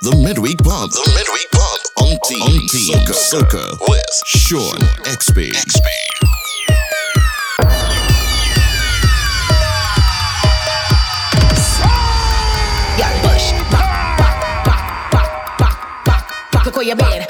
The Midweek Bump. The Midweek Bump on Team, on team Soca, Soca, with Sean XP. XP. back back back back.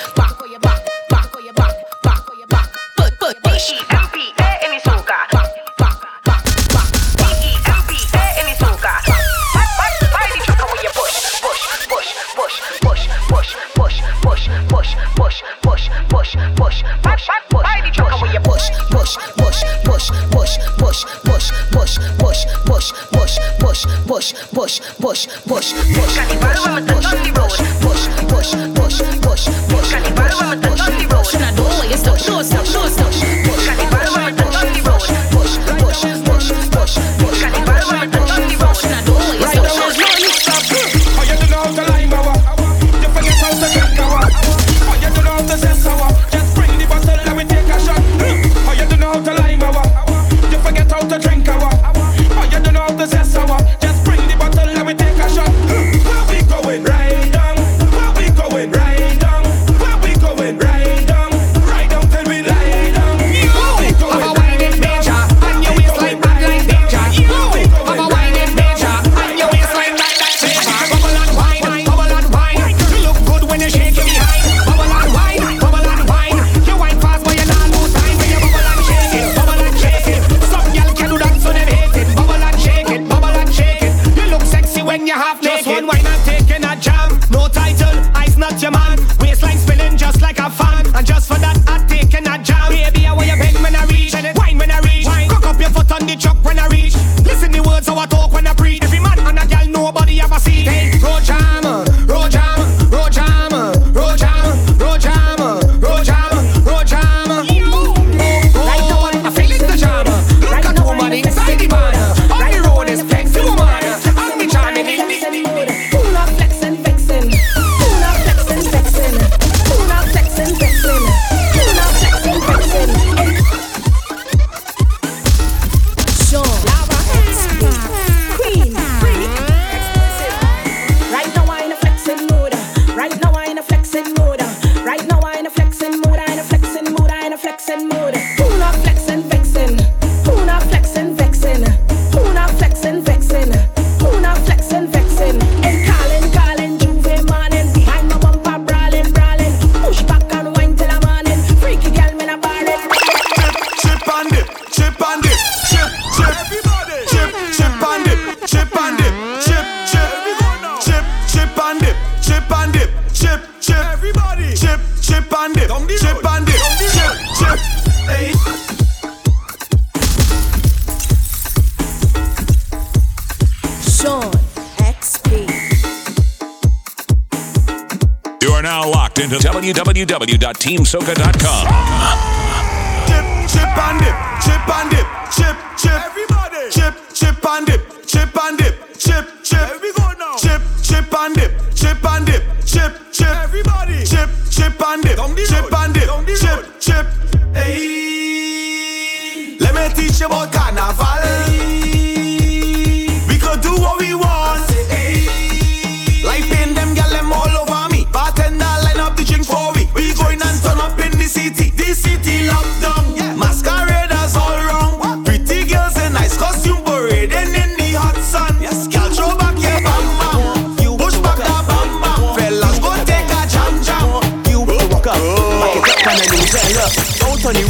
she about carnival.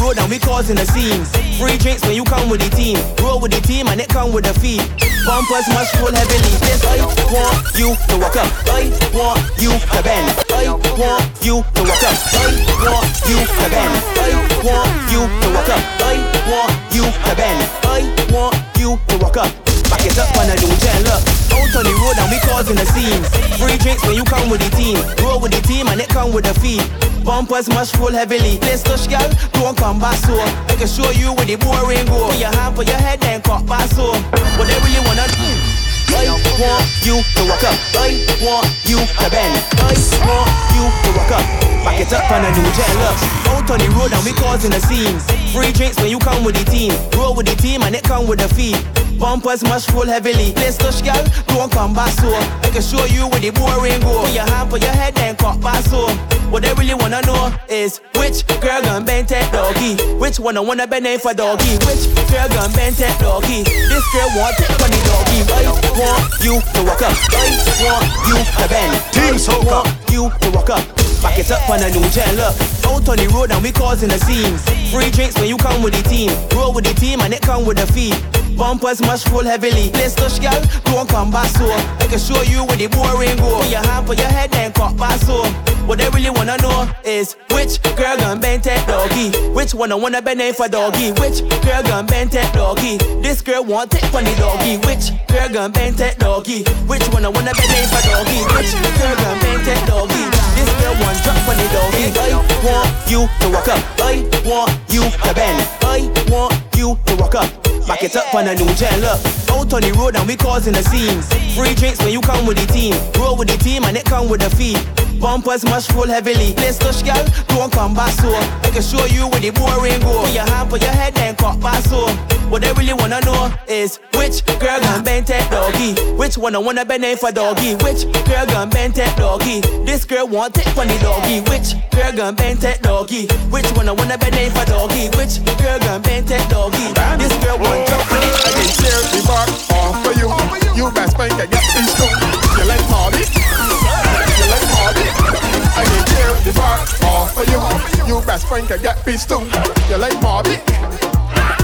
road and we causing a scene. Free drinks when you come with the team. Roll with the team and it come with the fee. Bumpers must roll heavily. Yes, I want you to walk up. I want you to bend. I want you to walk up. I want you to bend. I want you to walk up. I want you to bend. I want you to walk up. Back it up when I do it, look out on the road and we causing a scene. Free drinks when you come with the team. Roll with the team and it come with the fee. Bumpers must roll heavily. Play touch, girl, don't come back so. I can show you where the boring go. Put your hand for your head and cut back so. What they really wanna do. I want you to rock up. I want you to bend. I want you to rock up. Back it up on a new jet. Look, out on the road and we causing a scene. Free drinks when you come with the team. Roll with the team and it come with the fee. Bumpers must roll heavily. Play touch, girl, don't come back so. I can show you where the boring go. Put your hand for your head, then cut back so. What they really wanna know is which girl gon' bend that doggy? Which one I wanna bend name for doggy? Which girl gon' bend that doggy? This girl want it for the doggy. I want you to walk up. I want you to bend. Team soca. want you to walk up. Back it up on a new gen. Look, out on the road and we causing the scenes. Free drinks when you come with the team. Roll with the team and it come with the fee. Bumpers must roll heavily. Play touch, girl, don't come back so. I can show you where the boring go. Put your hand for your head, then cut back so. What they really wanna know is which girl gon' bend that doggy? Which one I wanna bend for doggy? Which girl gon' bend that doggy? This girl want it from the doggy. Which girl gon' bend that doggy? Which one I wanna bend for doggy? Which girl gon' bend that doggy? This girl want drop from the doggy. I want you to walk up. I want you to bend. I want you to walk up. Back it up on a new gen. Look, out on the road and we causing the scenes. Free drinks when you come with the team. Roll with the team and it come with the fee. Bumpers must roll heavily. Play stush girl, don't come back so. I can show you where the boring go. Put your hand for your head, then cut back so. What they really wanna know is which girl gon' bend that doggy? Which one I wanna bend name for doggy? Which girl gon' bend that doggy? This girl want it from the doggy. Which girl gon' bend that doggy? Which one I wanna bend name for doggy? Which girl gon' bend that doggy? This girl want drop from it. I can tear the bar off for you. You best find can get these two. You like party? Party? I can tear the bar off for you. You best find can get these two. You like party?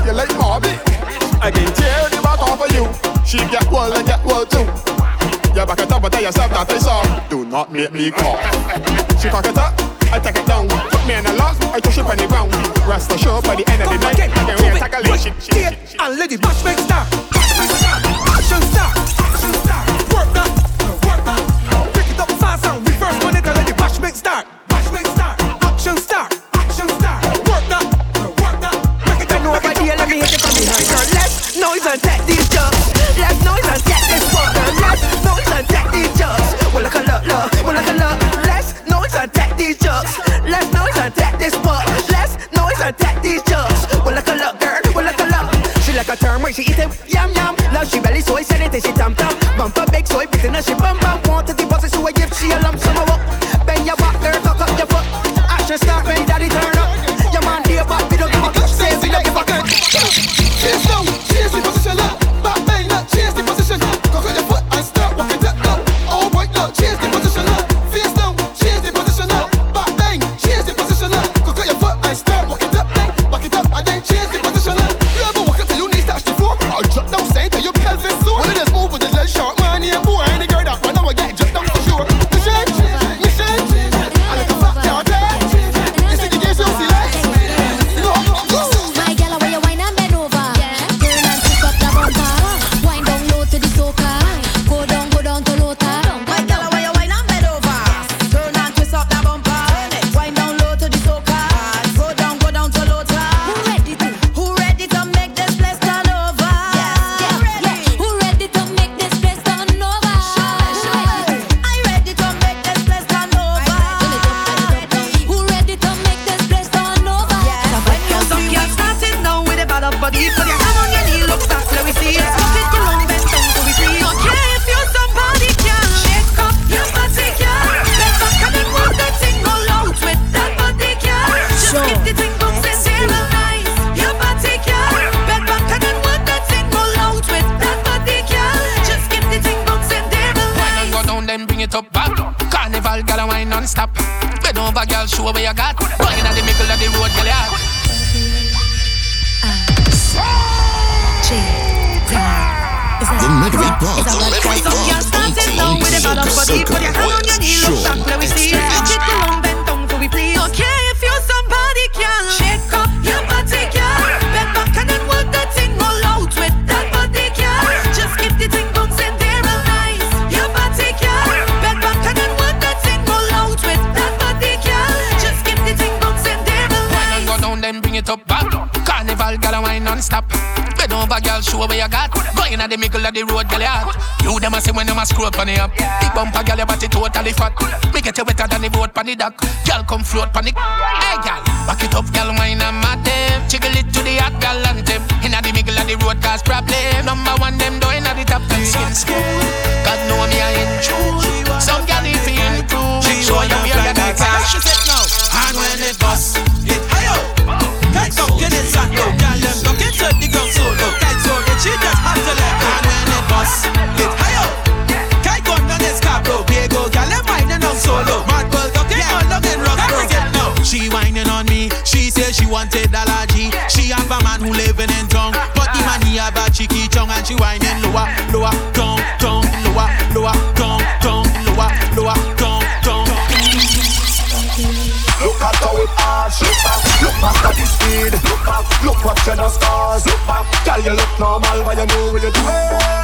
You like party? I can tear the bar off for you. She get well and get well too. You back it up and tell yourself that I saw. Do not make me call. She cock it up. I take it down. Put me in a lock. I touch it on the ground. Rest assured by the end of the night. I can really tackle it. She, she, she, she. And let the match make start. Action start. Action that. Work that. The make start. Match make start. Action start. Action start. Work that. Work that. Break it down over here. Let me hit it from behind. Girl, less noise and take these jumps. Less noise and take this. Girl, less noise and take these jumps. Well, look a look, look. Well, look a look. Less noise and take these jumps. Less noise and take this one. Less noise and take these jumps. Well, look a look, girl. Well, look a look. She like a term where she eat it yum yum. Now she belly so I said it and she tam tam. Bumper big so I beat and she bum bum. Want to deposit so I give she a lump sum of midweek buzz. The midweek So you're buzz. starting now with a bad up body. Put your hand on your knee, look back, let me see. Put it along, bend down so we please. Okay, if you're somebody can shake up your body, girl. Bend back and then work that thing all out with that body, girl. Just keep the thing bouncing there all night. Your body, girl. Bend back and then work that thing all out with that body, girl. Just keep the thing bouncing there all Wine and night. go down, then bring it up back. Carnival, gal, and wine non-stop. Bend over, gal, show where you got. Wine at the middle of the road, gal, you hot. You them a see when them a screw up on the up. Big bumper, gal, your body totally fat. Me get you wetter than the boat on the dock. Gal, come float on the. Hey, gal, back it up, gal, wine and mad them. Jiggle it to the hot gal anthem. Inna the middle of the road, cause problem. Number one, them doing at the top three in school. God know me, I in true. Some gal if you in cool. Show you where you got. She said no. And when it bust, it high up. Tight up, get it sat low. Look how it look back, look back at the speed, look back, look what you the scars, look back. Girl, you look normal, but you know what you're doing,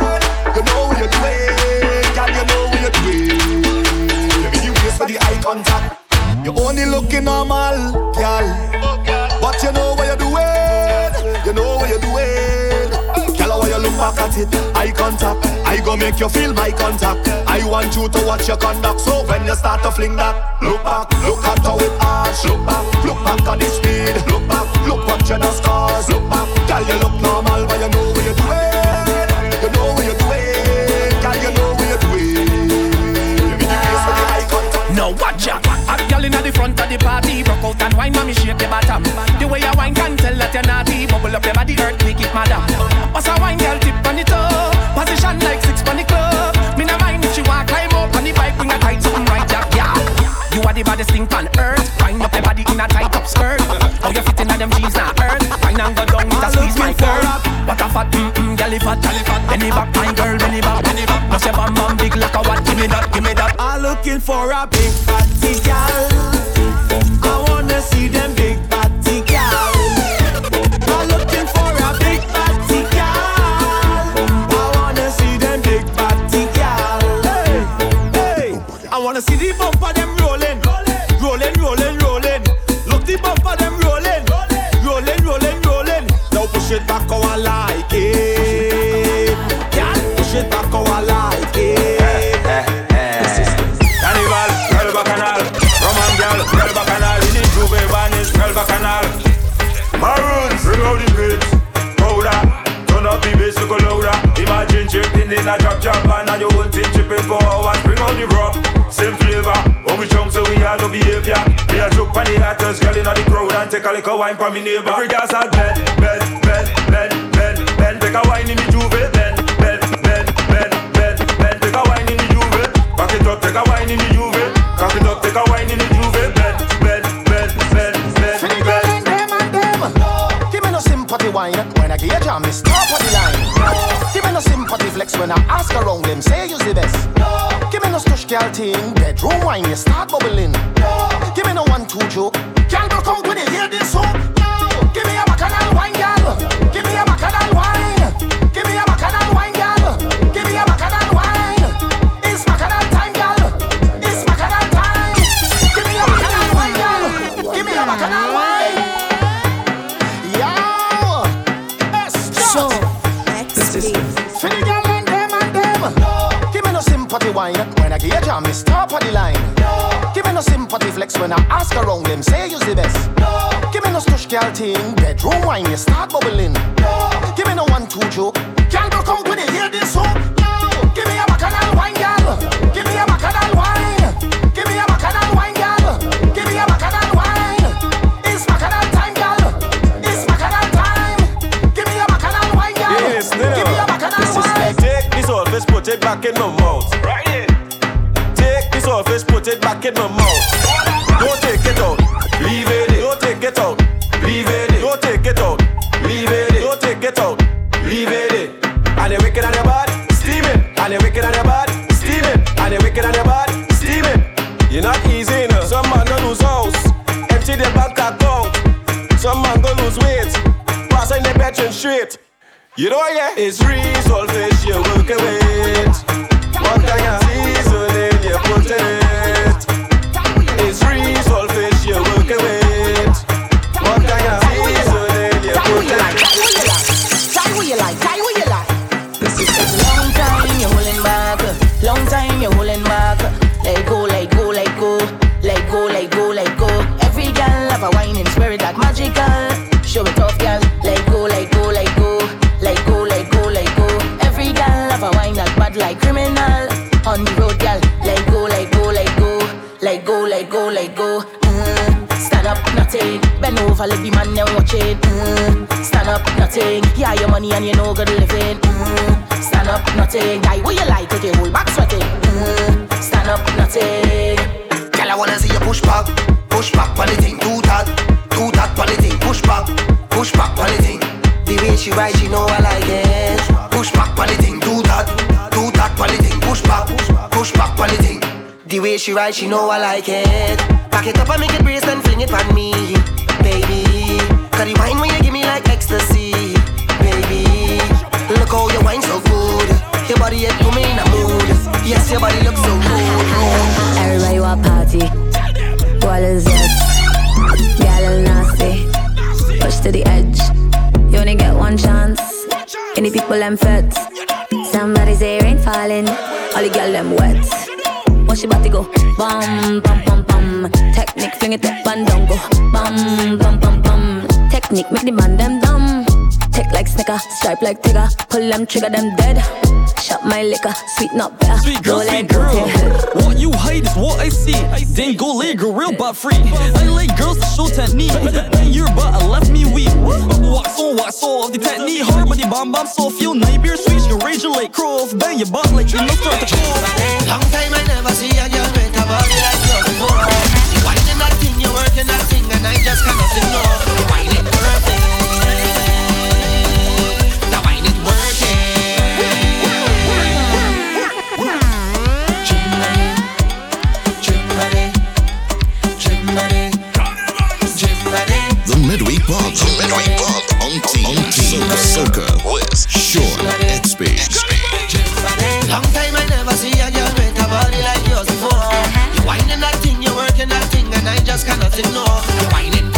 it, eye contact. I go make you feel my contact. I want you to watch your conduct. So when you start to fling that, look back, look at how it arch. Look back, look back at the speed. Look back, look what you the scars. Look back, girl, you look normal, but you know what you're doing. You know what you're doing, girl, you know what you're doing. The the. Now watch ya. Hot girl inna the front of the party, broke out and wine, mommy shake your bottom. The way you wine can tell that you're naughty. Bubble up your body, earthquake it, madam. What's a wine girl Position like six on the club. Me no mind if she want climb up on the bike, bring a tight something right, yeah, yeah. You are the baddest thing on earth. Wind up your body in a tight up skirt. How you fit in them jeans now earth? Wine and go down with a squeeze, my girl. What a fat, mm mm, girl, fat, girl, fat. Benny back, my girl, benny back, benny back. Bust your bum bum big like a what? Give me that, give me that. I'm looking for a big fatty gal. Tripping for hours Bring out the rock, same flavor When we jump so we have no behavior Me a joke on the haters, girl in the crowd And take a little wine from me neighbor Every girl's a bend, bend, bend, bend, bend, bend Take a wine in the J'ouvert, bend, bend, bend, bend, bend, bend Take a wine in the J'ouvert Back it up, take a wine in the J'ouvert Cock it up, take a wine in the J'ouvert bend, bend, Feel the bend girl them and them. Give me no sympathy wine I get a jam, me stop at the line. Give me no sympathy flex when I ask around them, say you's the best. Give me no stush girl thing, bedroom wine, you start bubbling. Give me no one two joke, girl go come when you hear this hook. Sympathy when I ask around them, say you's the best. No. Give me no stush girl thing, bedroom wine, you start bubbling. No. Give me no one two joke, girl go come when you hear this hook. Give me a bacchanal wine, girl. Give me a bacchanal wine. Give me a bacchanal wine, girl. Give me a bacchanal wine. It's bacchanal time, girl. It's bacchanal time. Give me a bacchanal wine, girl. Yes, Give me a bacchanal wine. like take this office, put it back in my put it back in my mouth. Don't take it out. Leave it. in. Don't take it out. Leave it. in. Don't take it out. Leave it. in. Don't take it out. Leave it. in. And you're wicked on your body, steaming. And you're wicked on your body, steaming. And you're wicked on your body, steaming. You're not easy, know. Some man go lose house, empty their bank account. Some man go lose weight, passing the pension straight. You know yeah, it's resolvation you work with. She ride, she know I like it. Back it up and make it brace and fling it on me, baby. Cause the wine when you give me like ecstasy, baby. Look how you wine so good. Your body it put me in a mood. Yes, your body looks so good. Everybody want party. What is this? Gal nasty. Push to the edge. You only get one chance. Any people them fit. Somebody say rain falling. All the gal them wet. She about to go, bum bum bum bum. Technique fling it up and down go, bum bum bum bum. Technique make the man them dumb. Tick like snicker, stripe like tigger. Pull them trigger them dead. Shut my liquor, sweet not better. Sweet girl, sweet go girl. to. What you hide is what I see. Then go lay girl, real but free. I like girls to show technique. And your butt left me weak. Wax on, wax off. The technique hard, but the bomb bomb so feel night beer sweet. You rage you like crow. Bang your butt like you know start to cough. Long time I never see a girl with a body like yours before. You whining that thing, you working that thing, and I just cannot ignore. You whine it perfect. Now On T. On With Sean XP. Long time I never see a girl with a body like yours before. You whining that thing, you working that thing, and I just cannot ignore. You whine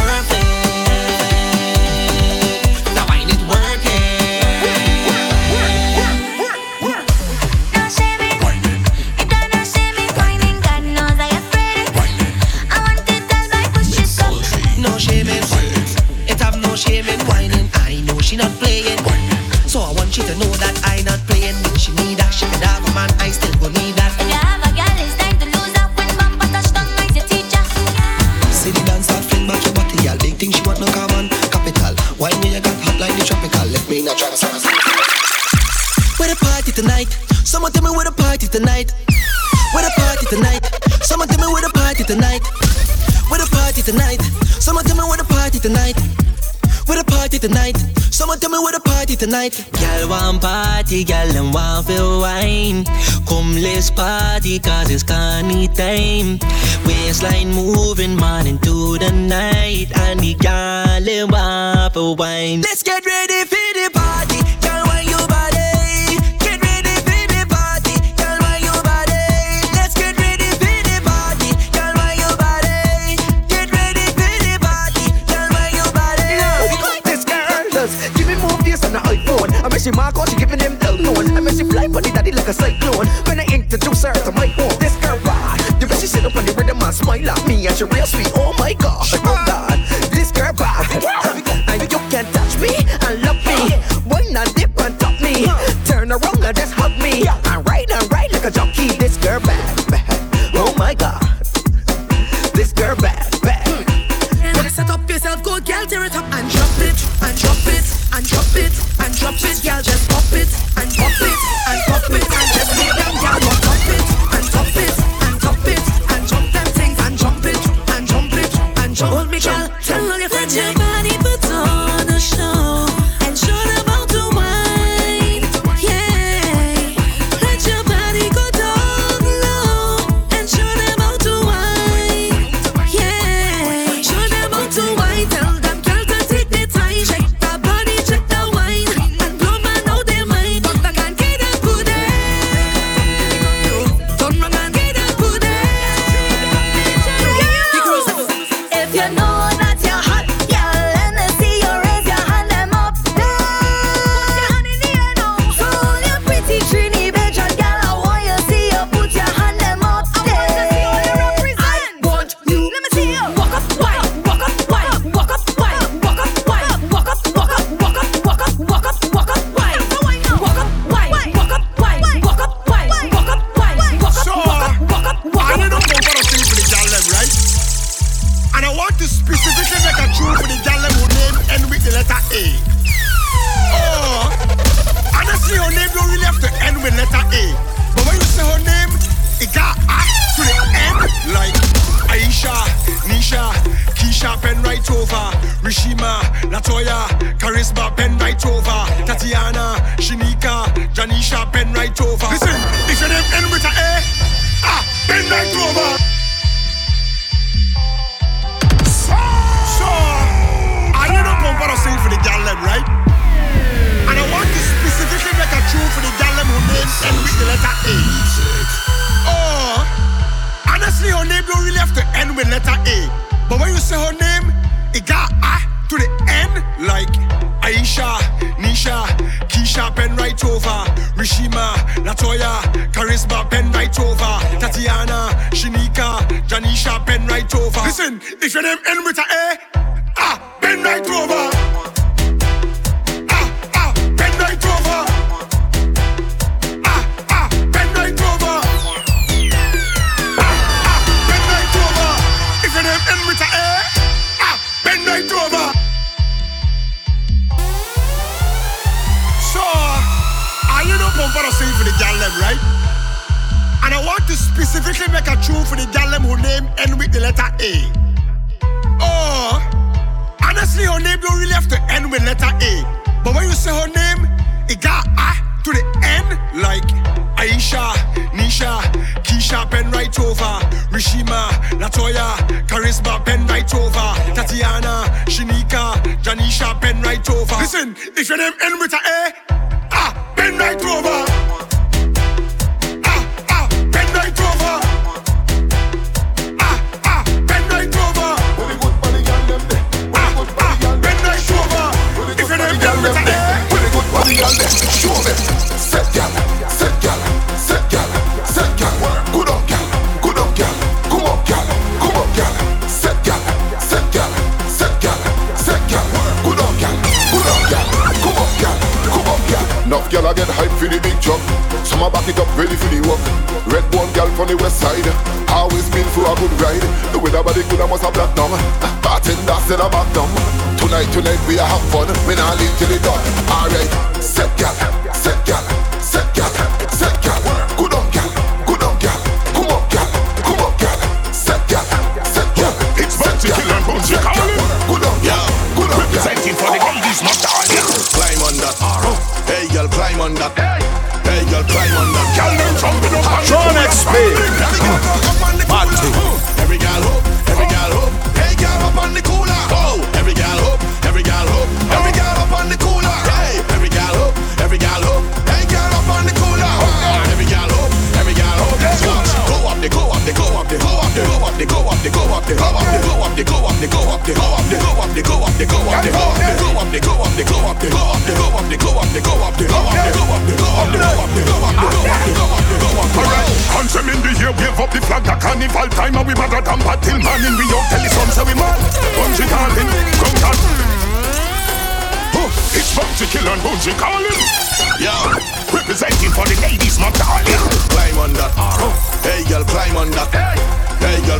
tonight. Where the party tonight? Someone tell me where the party tonight. Girl want party, girl and want feel wine. Come let's party cause it's carny time. Waistline moving morning to the night. And the girl and want for wine. Let's get ready daddy like a cyclone. When I introduce her to my home, this girl bad. The way she sit up on the rhythm and smile at me, and she real sweet. Oh my gosh, oh God, this girl bad. And you can't touch me and love me. Wine and dip and top me. Turn around and just hug Pen right over. Rishima, Latoya, Charisma, pen right over. Tatiana, Shinika, Janisha, pen right over. Listen, if your name end with a A, ah, pen right over. So, so, I know pump what sing for the gal them, right? And I want to specifically make a tune for the gal them who name end with the letter A. Oh, honestly, her name don't really have to end with letter A. But when you say her name, it got A to the end, like Aisha, Nisha, Keisha, pen right over. Rishima, Latoya, Charisma, pen right over. Tatiana, Shinika, Janisha, pen right over. Listen, if your name end with a A, ah, pen right over. To specifically make a tune for the gal them who name end with the letter A. Oh, honestly, her name don't really have to end with letter A. But when you say her name, it got A to the end, like Aisha, Nisha, Keisha, pen right over. Rishima, Latoya, Charisma, pen right over. Tatiana, Shinika, Janisha, pen right over. Listen, if your name end with a A, ah, pen right over.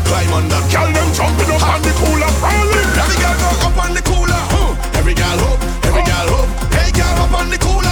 Climb on that. Girl, them jumping up on the cooler, falling. Every girl go up on the cooler. Every girl hope, every girl hope. Hey, girl up on the cooler.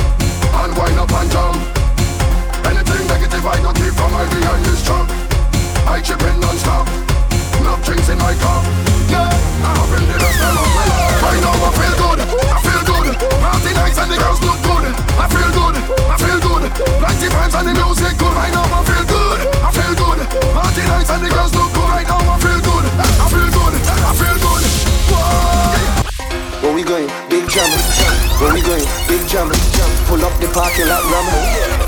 and wind up and jump. Anything negative I don't keep from my behind this truck. I chip in non-stop. Enough drinks in my cup. Yeah, I'm the. Right now I feel good. I feel good. Party nights and the girls look good. I feel good. I feel good. Plenty friends and the music good. Right now I feel good. I feel good. Party nights and the girls look good. Right now I feel good. I feel good. I feel good. Where we going? Where we going? Big jump, pull up the parking lot ram.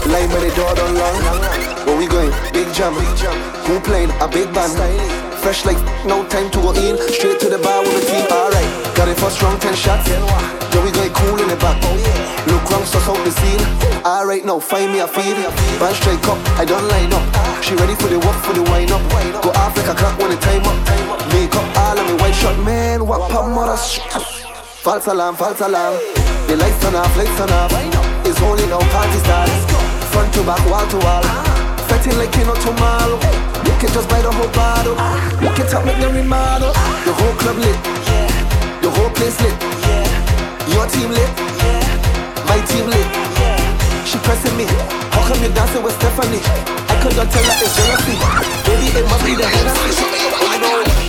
Line where the door don't long. Where we going? Big jump, who playing a big band? Fresh like no time to go in. Straight to the bar with the team. Alright, got it for strong ten shots. Yeah, we going cool in the back. Look wrong, so out the scene. Alright, now find me a feed. Band straight up, I don't line up. She ready for the work, for the wine up. Go off like a clock when the time up. Make up all of me white shot, man. What pop mother? False alarm, false alarm. The lights turn off, lights turn off. It's only now party starts. Front to back, wall to wall. Fretting like you know tomorrow. You can just buy the whole bottle. You can talk make the remodel. The whole club lit. The whole place lit. Your team lit. My team lit. She pressing me. How come you dancing with Stephanie? I could not tell her it's jealousy. Baby, it must be the Hennessy. I know.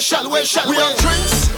shall, we shall, we have drinks.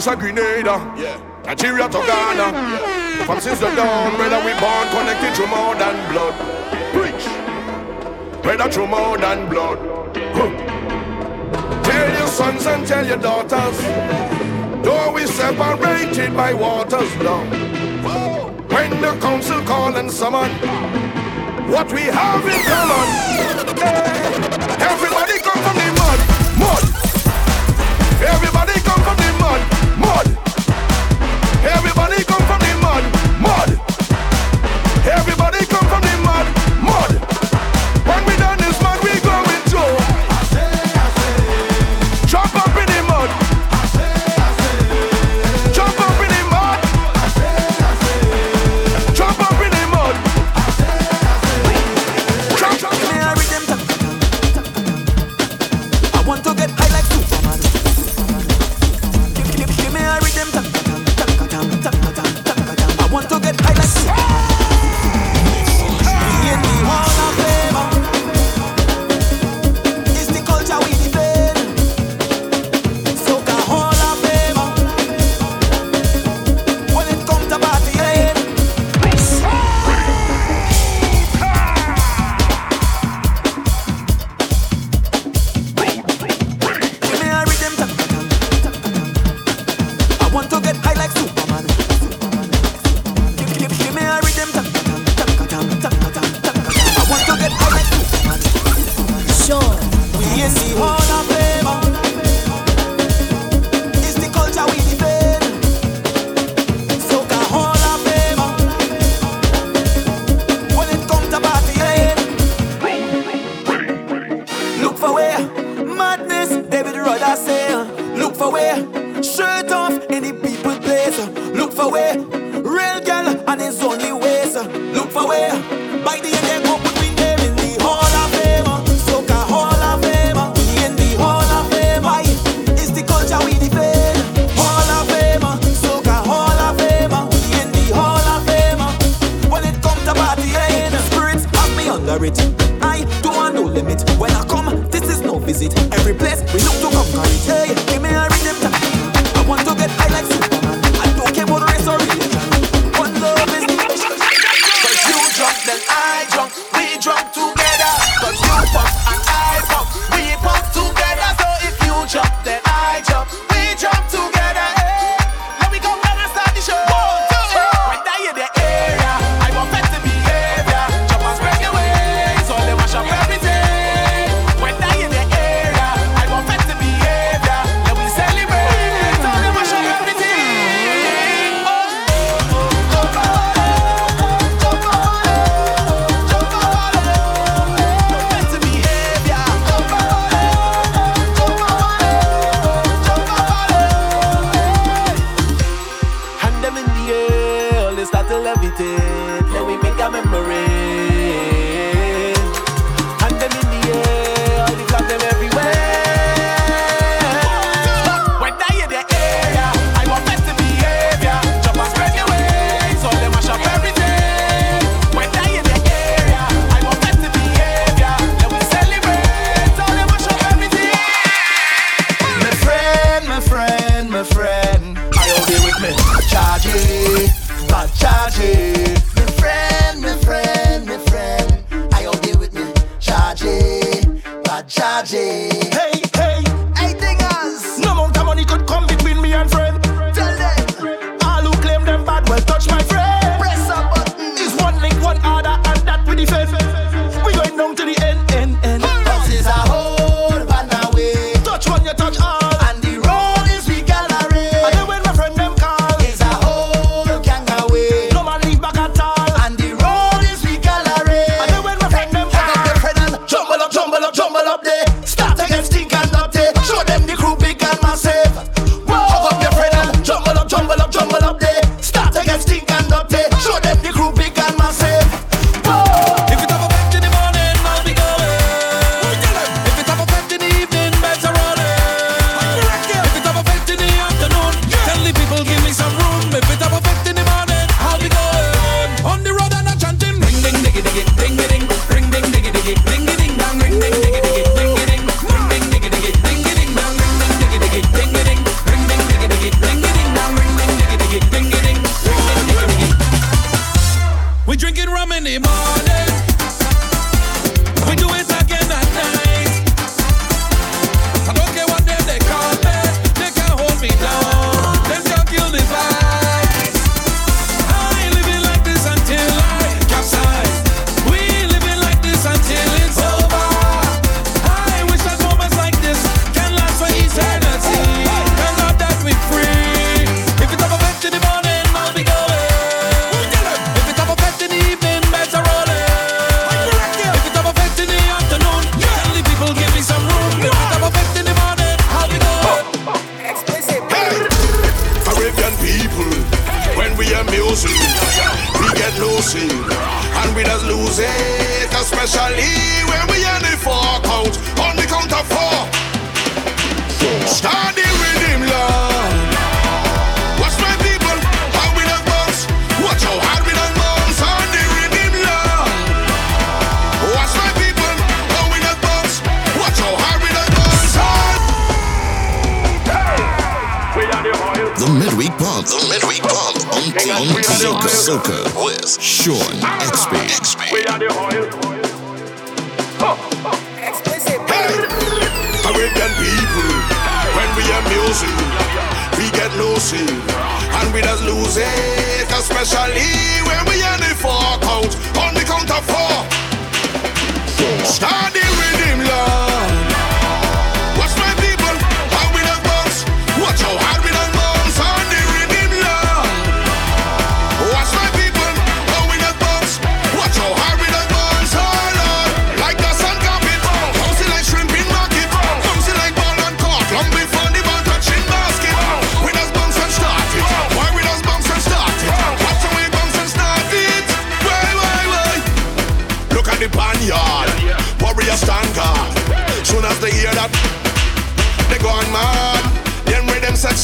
Tusha Grenada, yeah. Nigeria to Ghana. Yeah. From since the dawn, brother, we born connected through more than blood. Preach, brother, through more than blood. Huh. Tell your sons and tell your daughters, though we separated by waters now. When the council call and summon, what we have in common. Everybody come from the mud, mud. Everybody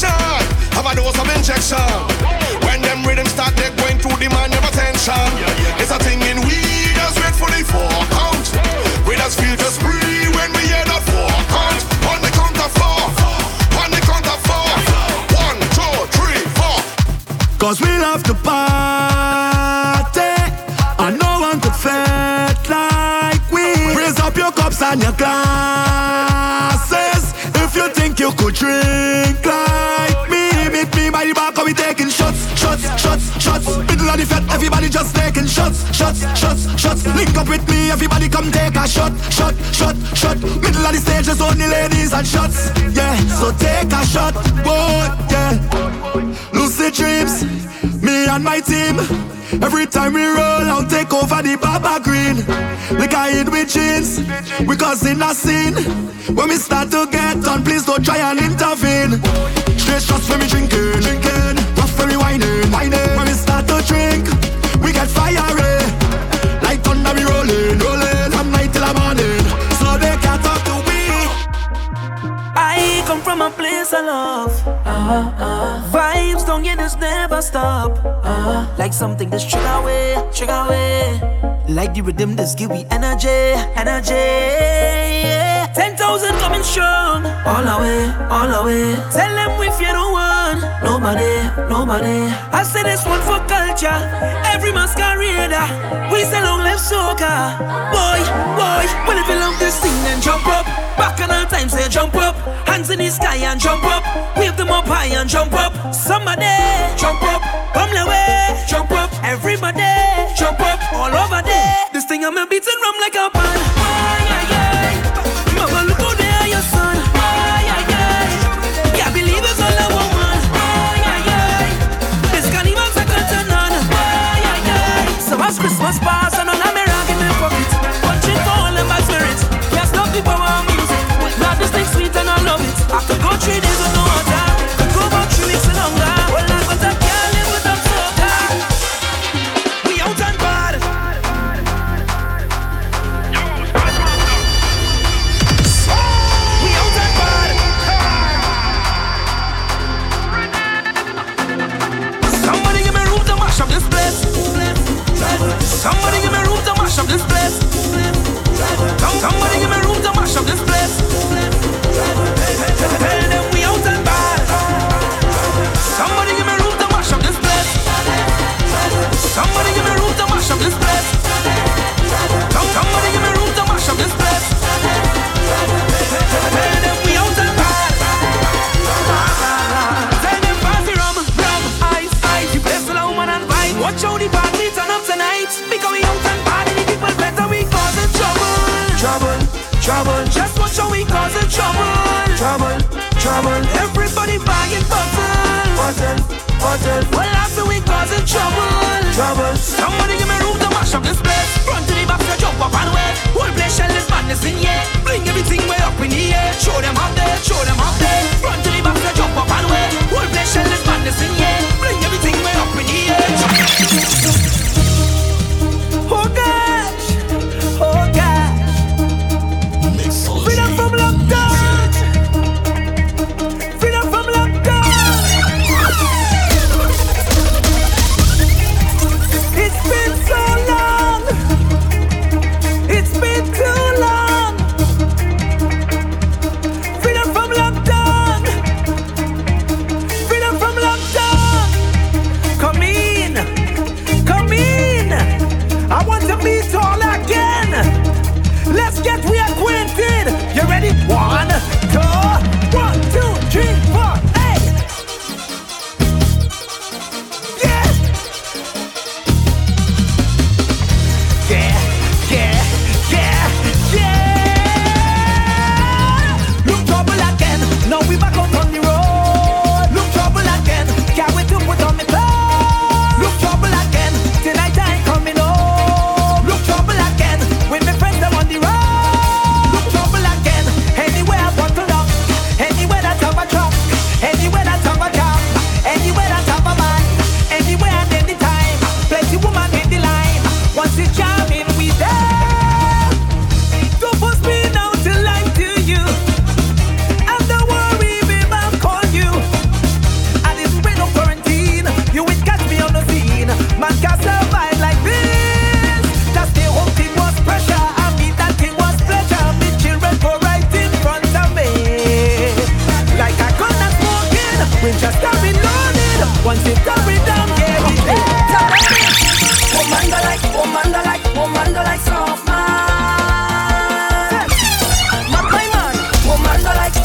rhythm have a dose of injection. When them rhythm start, they going the man of attention. It's a thing in we just wait for the four count. We just feel the spree when we hear that four count. On the count of four, on the count of four. One, two, three, four. Cause we love to party And no one could fete like we Raise up your cups and your glasses If you think you could drink like Bar cause we taking shots, shots, shots, shots Middle of the fete, everybody just taking shots, shots, shots, shots Link up with me, everybody come take a shot, shot, shot, shot Middle of the stage, just only ladies and shots Yeah, so take a shot, boy, yeah Lucid dreams, me and my team. Every time we roll out, take over the Baba Green. Like I hit with jeans, We because in a scene. When we start to get on, please don't try and intervene. Drinking. Rough whining. When we start to drink, we get fiery. Eh. Like thunder we rolling, rolling. Night till the morning. So they can't to we. I come from a place of love. Vibes don't get never stop. Like something that's trigger away, trigger away. Like the rhythm that's give me energy, energy. Yeah. Ten thousand coming strong, all the way, all the way. Tell them if you don't want nobody, nobody. I say this one for culture. Every masquerader, we say long live soca. Boy, boy, well if you love this thing, then jump up. Back on all time, say jump up. Hands in the sky and jump up. Wave them up high and jump up. Somebody jump up. Come the way, jump up. Everybody jump up. All over there. This thing I'm a beating rum like a pan. Trouble. Trouble. Somebody give me room to mash up this place. Front to the back, so jump up and wait. Whole place shell is madness in here. Bring everything way up in air. Show them up there, we don't get it. Woman go like, soft man. Not my man. Woman go like,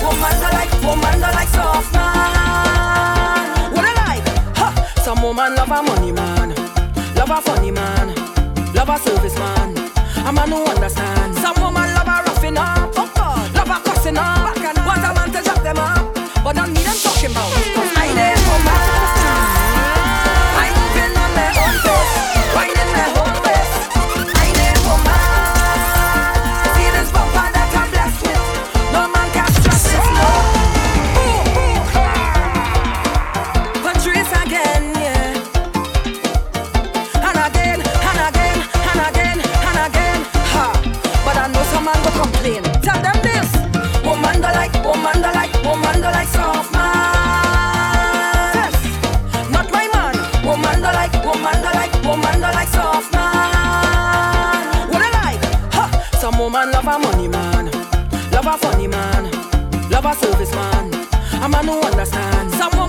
woman go like, soft man. What I like? Ha! Some woman love a money man, love a funny man, love a service man. A man who understand. Some woman love a roughing up, love a cussing up. Want a man to drop them up, but don't need them talking about. service man. A man who understands.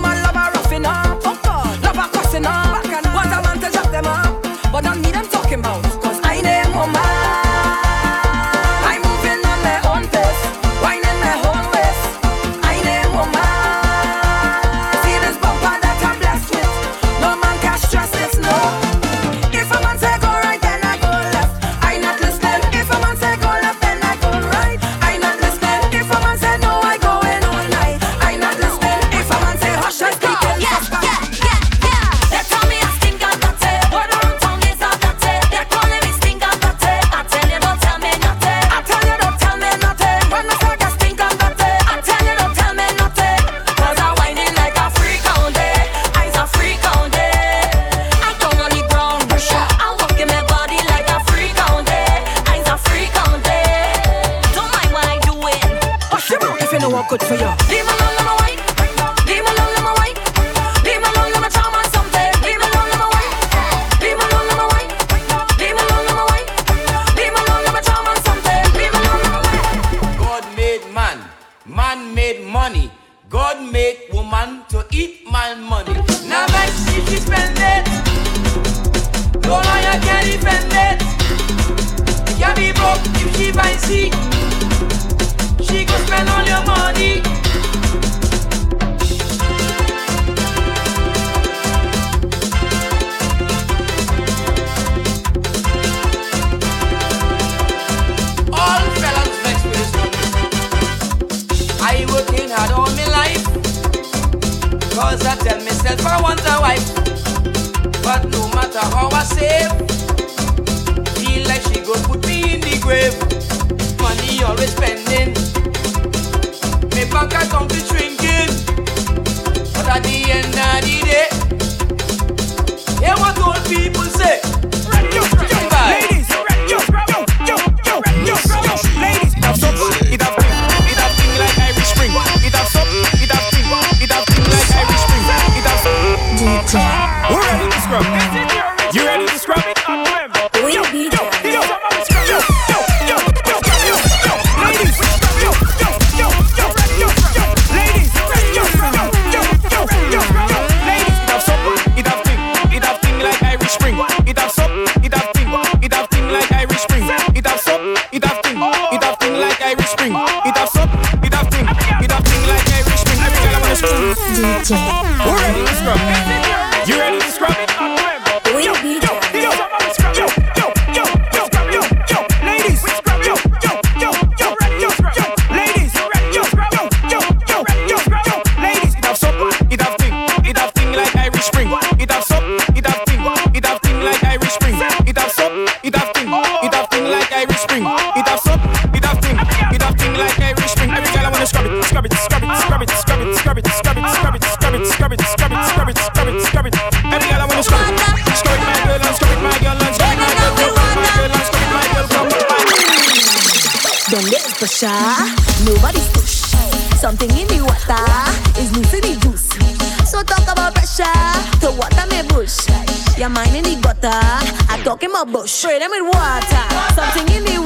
in my bush, spray them with water. Something in the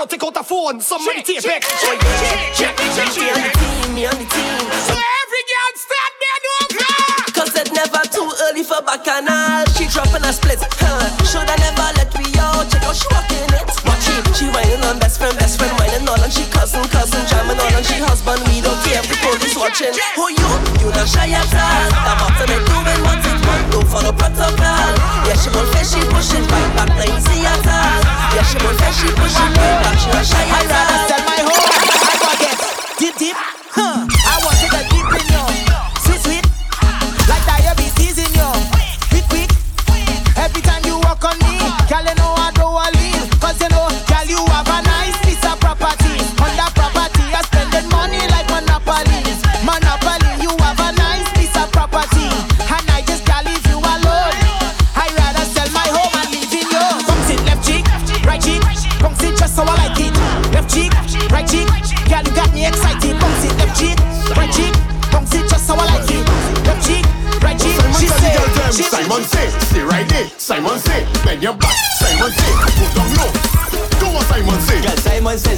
So take out the phone, somebody tape it. Check, check, check, me on the team, me on the team. So every girl stand there over. Cause it never too early for bacchanal. She dropping a split. Huh. Shoulda never let me out. Check out she walking it. Watch it. She whining on best friend, best friend whining all, and she cousin, cousin jamming all, and she husband. We don't care if the police watching. Who you? You not shy at all. The bottom ain't doing what it want. Don't follow protocol. Yeah, she won't face she pushing right back, not easy. Yeah, she won't face she pushing back. She not shy at.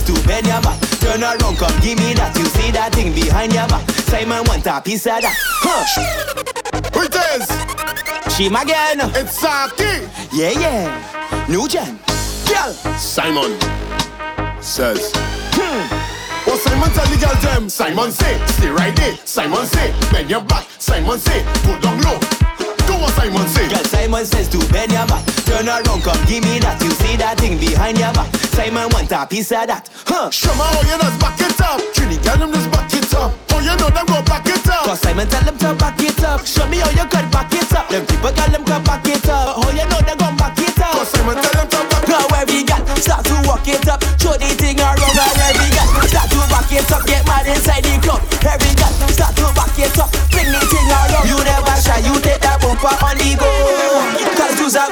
Simon to bend your back. Turn around, come give me that. You see that thing behind your back. Simon want a piece of that. Huh. Who it is? She again. girl. It's Saki. Yeah, yeah. New gen. Girl. Simon says. Hmm. What Simon tell the girl them? Simon say, stay right there. Simon say, bend your back. Simon say, go down low. What Simon say. Girl, Simon says to bend your back. Turn around, come give me that. You see that thing behind your back. Simon want a piece of that. Huh. Show me how you just back it up. Trini girl them just back it up. Oh, you know them go back it up. Cause Simon tell them to back it up. Show me how you can back it up. Them people got them can back it up. How you know they gon' back it up? Cause Simon tell them to back Now every gal start to walk it up. Throw the thing around and every gal start to back it up. Get mad inside the club. Every gal start to back it up. Bring the thing around. You never shy. You bumper on the go. Cause you's a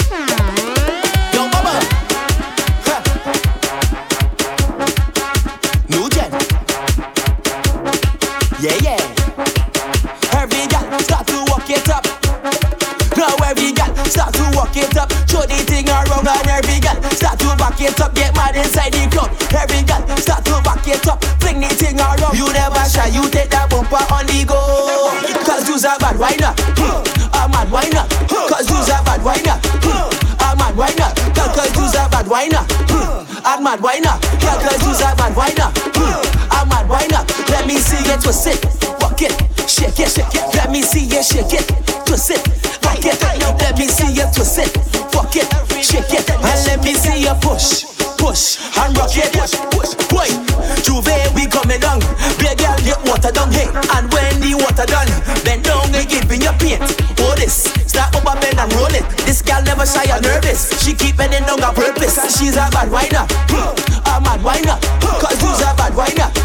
Yo, mama. New gen. Yeah, yeah. Every gal start to walk it up. Now every gal start to walk it up. Throw the thing around and every gal start to back it up. Get mad inside the club. Every gal start to back it up. Fling the thing around. You never shy. You take that bumper on the go. Cause you's a bad whiner. Hmm. Mad whiner. Cause you's a bad whiner. Hmm. A mad whiner. Cause you's a bad whiner. Hmm. A mad whiner. Cause you's a bad whiner. Hmm. A mad whiner. Let me see you twist it. Walk it. Shake it. Shake it. Let me see you shake it. Twist it. Rock it. Let me see you twist it. Walk it. Shake it. And let me see you push. Push and rock it. Push. Push. Boy. J'ouvert, we coming down. Big girl, get water down. Hey. And when the water done, bend down and give me your paint. Never shy or nervous. She keep bending down on purpose. She's a bad whiner. A mad whiner. Cause you's a bad whiner.